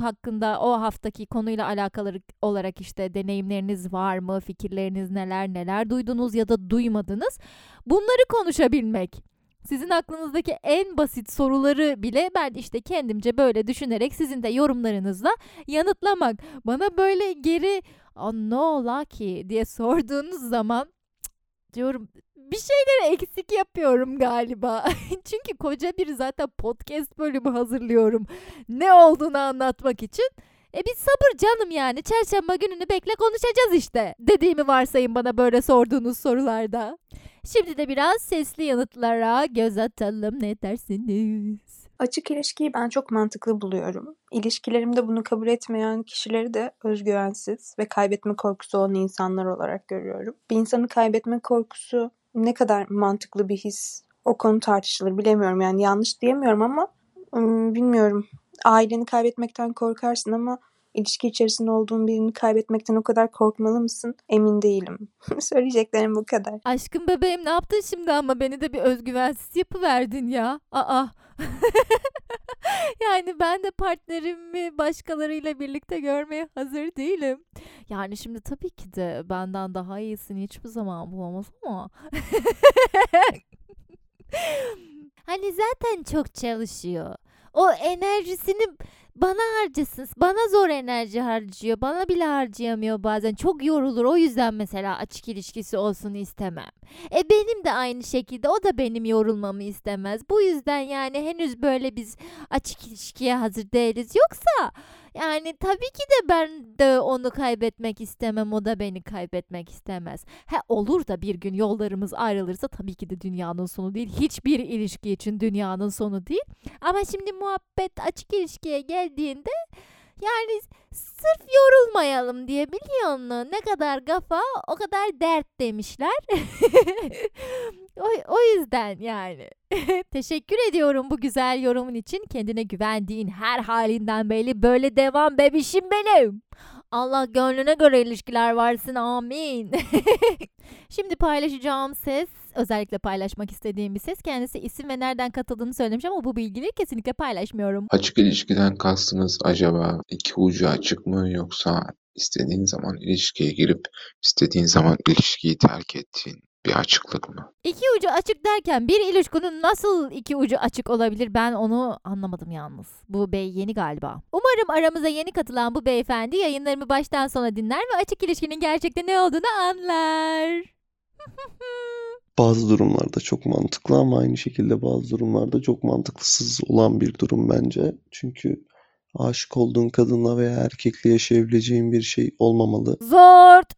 hakkında o haftaki konuyla alakalı olarak işte deneyimleriniz var mı? Fikirleriniz neler? Neler duydunuz ya da duymadınız? Bunları konuşabilmek. Sizin aklınızdaki en basit soruları bile ben işte kendimce böyle düşünerek sizin de yorumlarınızla yanıtlamak. Bana böyle geri ne ola ki diye sorduğunuz zaman diyorum bir şeyleri eksik yapıyorum galiba. Çünkü koca bir zaten podcast bölümü hazırlıyorum. Ne olduğunu anlatmak için. E bir sabır canım yani. Çarşamba gününü bekle konuşacağız işte. Dediğimi varsayın bana böyle sorduğunuz sorularda. Şimdi de biraz sesli yanıtlara göz atalım. Ne dersiniz? Açık ilişkiyi ben çok mantıklı buluyorum. İlişkilerimde bunu kabul etmeyen kişileri de özgüvensiz ve kaybetme korkusu olan insanlar olarak görüyorum. Bir insanı kaybetme korkusu ne kadar mantıklı bir his o konu tartışılır bilemiyorum yani yanlış diyemiyorum ama bilmiyorum aileni kaybetmekten korkarsın ama ilişki içerisinde olduğun birini kaybetmekten o kadar korkmalı mısın? Emin değilim. Söyleyeceklerim bu kadar. Aşkım bebeğim ne yaptın şimdi ama beni de bir özgüvensiz yapıverdin ya. Aa. yani ben de partnerimi başkalarıyla birlikte görmeye hazır değilim. Yani şimdi tabii ki de benden daha iyisini hiçbir zaman bulamaz ama hani zaten çok çalışıyor. O enerjisini bana harcasın. Bana zor enerji harcıyor. Bana bile harcayamıyor bazen. Çok yorulur. O yüzden mesela açık ilişkisi olsun istemem. E benim de aynı şekilde o da benim yorulmamı istemez. Bu yüzden yani henüz böyle biz açık ilişkiye hazır değiliz. Yoksa yani tabii ki de ben de onu kaybetmek istemem. O da beni kaybetmek istemez. He olur da bir gün yollarımız ayrılırsa tabii ki de dünyanın sonu değil. Hiçbir ilişki için dünyanın sonu değil. Ama şimdi muhabbet açık ilişkiye geldiğinde yani sırf yorulmayalım diye biliyor musun? Ne kadar kafa o kadar dert demişler. o, o yüzden yani. Teşekkür ediyorum bu güzel yorumun için. Kendine güvendiğin her halinden belli. Böyle devam bebişim benim. Allah gönlüne göre ilişkiler varsın amin. Şimdi paylaşacağım ses özellikle paylaşmak istediğim bir ses. Kendisi isim ve nereden katıldığını söylemiş ama bu bilgileri kesinlikle paylaşmıyorum. Açık ilişkiden kastınız acaba iki ucu açık mı yoksa istediğin zaman ilişkiye girip istediğin zaman ilişkiyi terk ettiğin bir açıklık mı? İki ucu açık derken bir ilişkinin nasıl iki ucu açık olabilir ben onu anlamadım yalnız. Bu bey yeni galiba. Umarım aramıza yeni katılan bu beyefendi yayınlarımı baştan sona dinler ve açık ilişkinin gerçekte ne olduğunu anlar. Bazı durumlarda çok mantıklı ama aynı şekilde bazı durumlarda çok mantıksız olan bir durum bence. Çünkü aşık olduğun kadınla veya erkekle yaşayabileceğin bir şey olmamalı. Zort.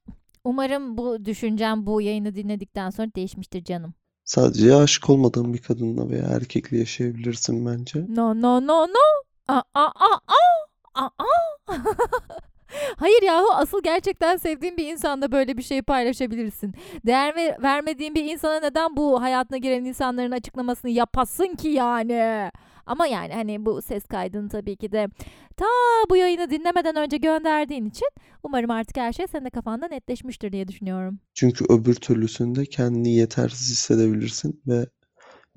Umarım bu düşüncem bu yayını dinledikten sonra değişmiştir canım. Sadece aşık olmadığın bir kadınla veya erkekle yaşayabilirsin bence. No no no no. Aa aa aa aa. Hayır yahu asıl gerçekten sevdiğin bir insanda böyle bir şey paylaşabilirsin. Değer ver, vermediğin bir insana neden bu hayatına giren insanların açıklamasını yapasın ki yani? Ama yani hani bu ses kaydını tabii ki de ta bu yayını dinlemeden önce gönderdiğin için umarım artık her şey senin de kafanda netleşmiştir diye düşünüyorum. Çünkü öbür türlüsünde kendini yetersiz hissedebilirsin ve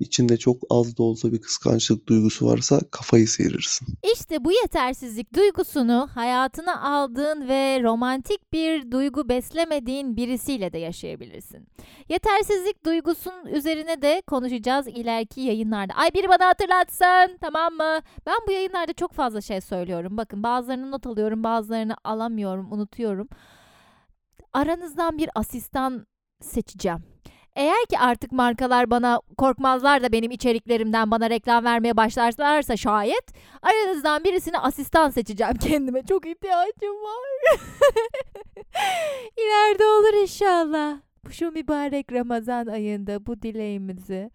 içinde çok az da olsa bir kıskançlık duygusu varsa kafayı sıyırırsın. İşte bu yetersizlik duygusunu hayatına aldığın ve romantik bir duygu beslemediğin birisiyle de yaşayabilirsin. Yetersizlik duygusunun üzerine de konuşacağız ileriki yayınlarda. Ay biri bana hatırlatsın tamam mı? Ben bu yayınlarda çok fazla şey söylüyorum. Bakın bazılarını not alıyorum bazılarını alamıyorum unutuyorum. Aranızdan bir asistan seçeceğim. Eğer ki artık markalar bana korkmazlar da benim içeriklerimden bana reklam vermeye başlarlarsa şayet aranızdan birisini asistan seçeceğim kendime. Çok ihtiyacım var. İleride olur inşallah. Şu mübarek Ramazan ayında bu dileğimizi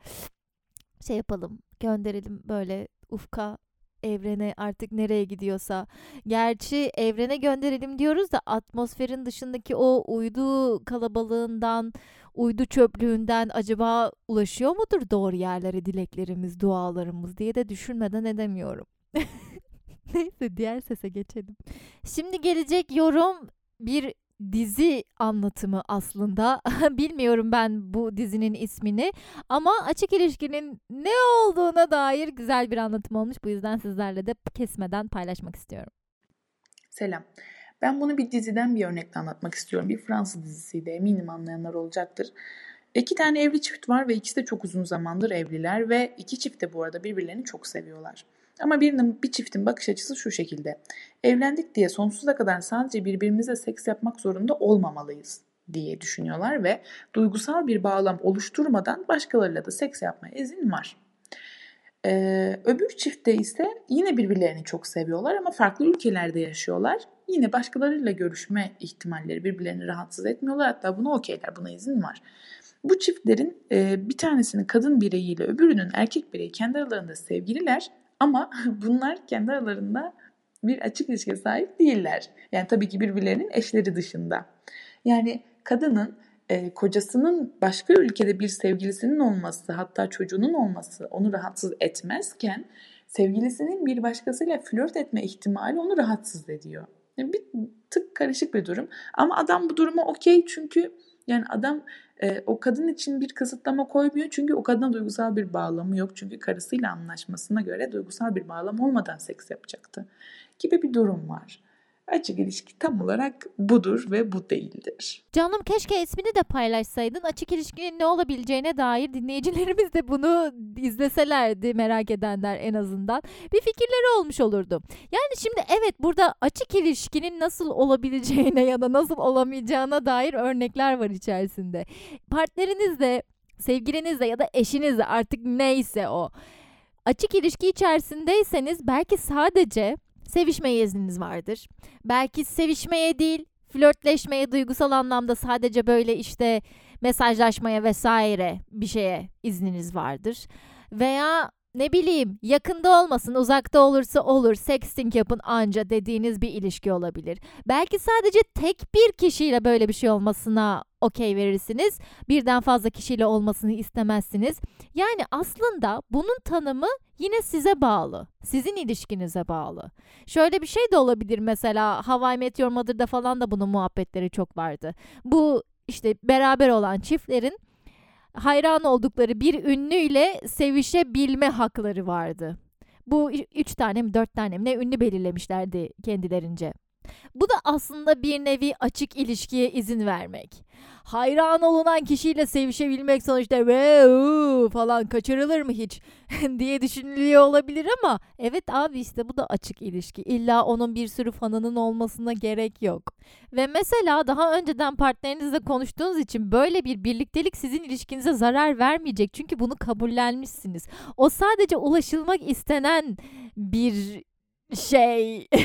şey yapalım, gönderelim böyle ufka evrene artık nereye gidiyorsa. Gerçi evrene gönderelim diyoruz da atmosferin dışındaki o uydu kalabalığından, uydu çöplüğünden acaba ulaşıyor mudur doğru yerlere dileklerimiz, dualarımız diye de düşünmeden edemiyorum. Neyse diğer sese geçelim. Şimdi gelecek yorum bir dizi anlatımı aslında. Bilmiyorum ben bu dizinin ismini ama açık ilişkinin ne olduğuna dair güzel bir anlatım olmuş. Bu yüzden sizlerle de kesmeden paylaşmak istiyorum. Selam. Ben bunu bir diziden bir örnekle anlatmak istiyorum. Bir Fransız dizisiydi. Eminim anlayanlar olacaktır. İki tane evli çift var ve ikisi de çok uzun zamandır evliler ve iki çift de bu arada birbirlerini çok seviyorlar. Ama birinin bir çiftin bakış açısı şu şekilde. Evlendik diye sonsuza kadar sadece birbirimize seks yapmak zorunda olmamalıyız diye düşünüyorlar ve duygusal bir bağlam oluşturmadan başkalarıyla da seks yapmaya izin var. Ee, öbür çiftte ise yine birbirlerini çok seviyorlar ama farklı ülkelerde yaşıyorlar. Yine başkalarıyla görüşme ihtimalleri birbirlerini rahatsız etmiyorlar. Hatta buna okeyler, buna izin var. Bu çiftlerin e, bir tanesinin kadın bireyiyle öbürünün erkek bireyi kendi aralarında sevgililer ama bunlar kendi aralarında bir açık ilişkiye sahip değiller. Yani tabii ki birbirlerinin eşleri dışında. Yani kadının e, kocasının başka ülkede bir sevgilisinin olması hatta çocuğunun olması onu rahatsız etmezken sevgilisinin bir başkasıyla flört etme ihtimali onu rahatsız ediyor. Yani bir tık karışık bir durum ama adam bu duruma okey çünkü yani adam e, o kadın için bir kısıtlama koymuyor çünkü o kadına duygusal bir bağlamı yok. Çünkü karısıyla anlaşmasına göre duygusal bir bağlam olmadan seks yapacaktı gibi bir durum var. Açık ilişki tam olarak budur ve bu değildir. Canım keşke ismini de paylaşsaydın. Açık ilişkinin ne olabileceğine dair dinleyicilerimiz de bunu izleselerdi merak edenler en azından. Bir fikirleri olmuş olurdu. Yani şimdi evet burada açık ilişkinin nasıl olabileceğine ya da nasıl olamayacağına dair örnekler var içerisinde. Partnerinizle, sevgilinizle ya da eşinizle artık neyse o. Açık ilişki içerisindeyseniz belki sadece sevişmeye izniniz vardır. Belki sevişmeye değil, flörtleşmeye duygusal anlamda sadece böyle işte mesajlaşmaya vesaire bir şeye izniniz vardır. Veya ne bileyim yakında olmasın uzakta olursa olur sexting yapın anca dediğiniz bir ilişki olabilir. Belki sadece tek bir kişiyle böyle bir şey olmasına okey verirsiniz. Birden fazla kişiyle olmasını istemezsiniz. Yani aslında bunun tanımı yine size bağlı. Sizin ilişkinize bağlı. Şöyle bir şey de olabilir mesela Hawaii Meteor Mother'da falan da bunun muhabbetleri çok vardı. Bu işte beraber olan çiftlerin hayran oldukları bir ünlüyle sevişebilme hakları vardı. Bu üç tane mi dört tane mi ne ünlü belirlemişlerdi kendilerince. Bu da aslında bir nevi açık ilişkiye izin vermek. Hayran olunan kişiyle sevişebilmek sonuçta ve falan kaçırılır mı hiç diye düşünülüyor olabilir ama evet abi işte bu da açık ilişki. İlla onun bir sürü fanının olmasına gerek yok. Ve mesela daha önceden partnerinizle konuştuğunuz için böyle bir birliktelik sizin ilişkinize zarar vermeyecek. Çünkü bunu kabullenmişsiniz. O sadece ulaşılmak istenen bir şey.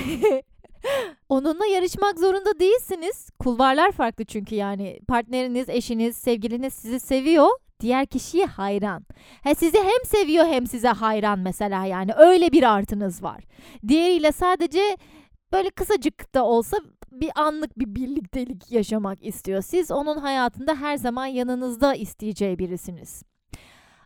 Onunla yarışmak zorunda değilsiniz. Kulvarlar farklı çünkü yani. Partneriniz, eşiniz, sevgiliniz sizi seviyor. Diğer kişiye hayran. He sizi hem seviyor hem size hayran mesela yani. Öyle bir artınız var. Diğeriyle sadece böyle kısacık da olsa bir anlık bir birliktelik yaşamak istiyor. Siz onun hayatında her zaman yanınızda isteyeceği birisiniz.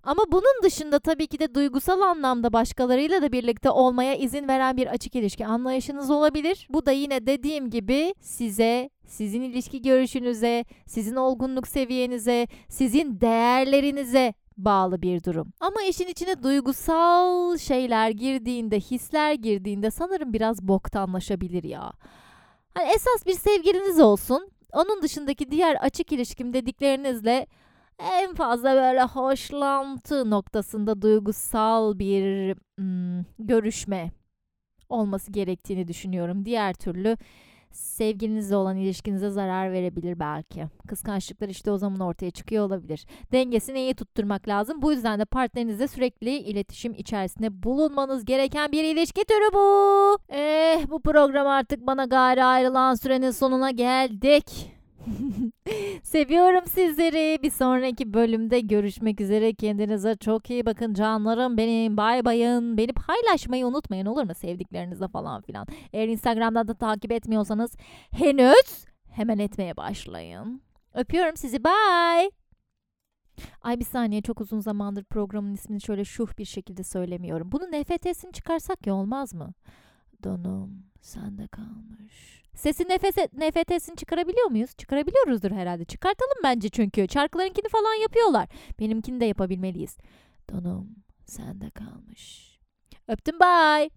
Ama bunun dışında tabii ki de duygusal anlamda başkalarıyla da birlikte olmaya izin veren bir açık ilişki anlayışınız olabilir. Bu da yine dediğim gibi size, sizin ilişki görüşünüze, sizin olgunluk seviyenize, sizin değerlerinize bağlı bir durum. Ama işin içine duygusal şeyler girdiğinde, hisler girdiğinde sanırım biraz boktanlaşabilir ya. Hani esas bir sevgiliniz olsun. Onun dışındaki diğer açık ilişkim dediklerinizle en fazla böyle hoşlantı noktasında duygusal bir hmm, görüşme olması gerektiğini düşünüyorum. Diğer türlü sevgilinizle olan ilişkinize zarar verebilir belki. Kıskançlıklar işte o zaman ortaya çıkıyor olabilir. Dengesini iyi tutturmak lazım. Bu yüzden de partnerinizle sürekli iletişim içerisinde bulunmanız gereken bir ilişki türü bu. Eh bu program artık bana gayri ayrılan sürenin sonuna geldik. Seviyorum sizleri. Bir sonraki bölümde görüşmek üzere. Kendinize çok iyi bakın canlarım benim. Bay bayın. Beni paylaşmayı unutmayın olur mu sevdiklerinizle falan filan. Eğer Instagram'da da takip etmiyorsanız henüz hemen etmeye başlayın. Öpüyorum sizi. Bye. Ay bir saniye çok uzun zamandır programın ismini şöyle şuh bir şekilde söylemiyorum. Bunu NFT'sini çıkarsak ya olmaz mı? Donum sende kalmış. Sesin nefese, NFT'sini çıkarabiliyor muyuz? Çıkarabiliyoruzdur herhalde. Çıkartalım bence çünkü. Şarkılarınkini falan yapıyorlar. Benimkini de yapabilmeliyiz. Donum sende kalmış. Öptüm bye.